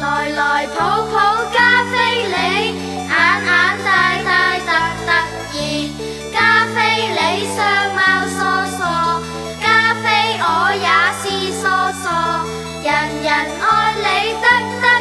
来来抱抱，加菲你，眼眼大大，特突然。加菲你，相貌傻傻，加菲我也是傻傻。人人爱你，得得。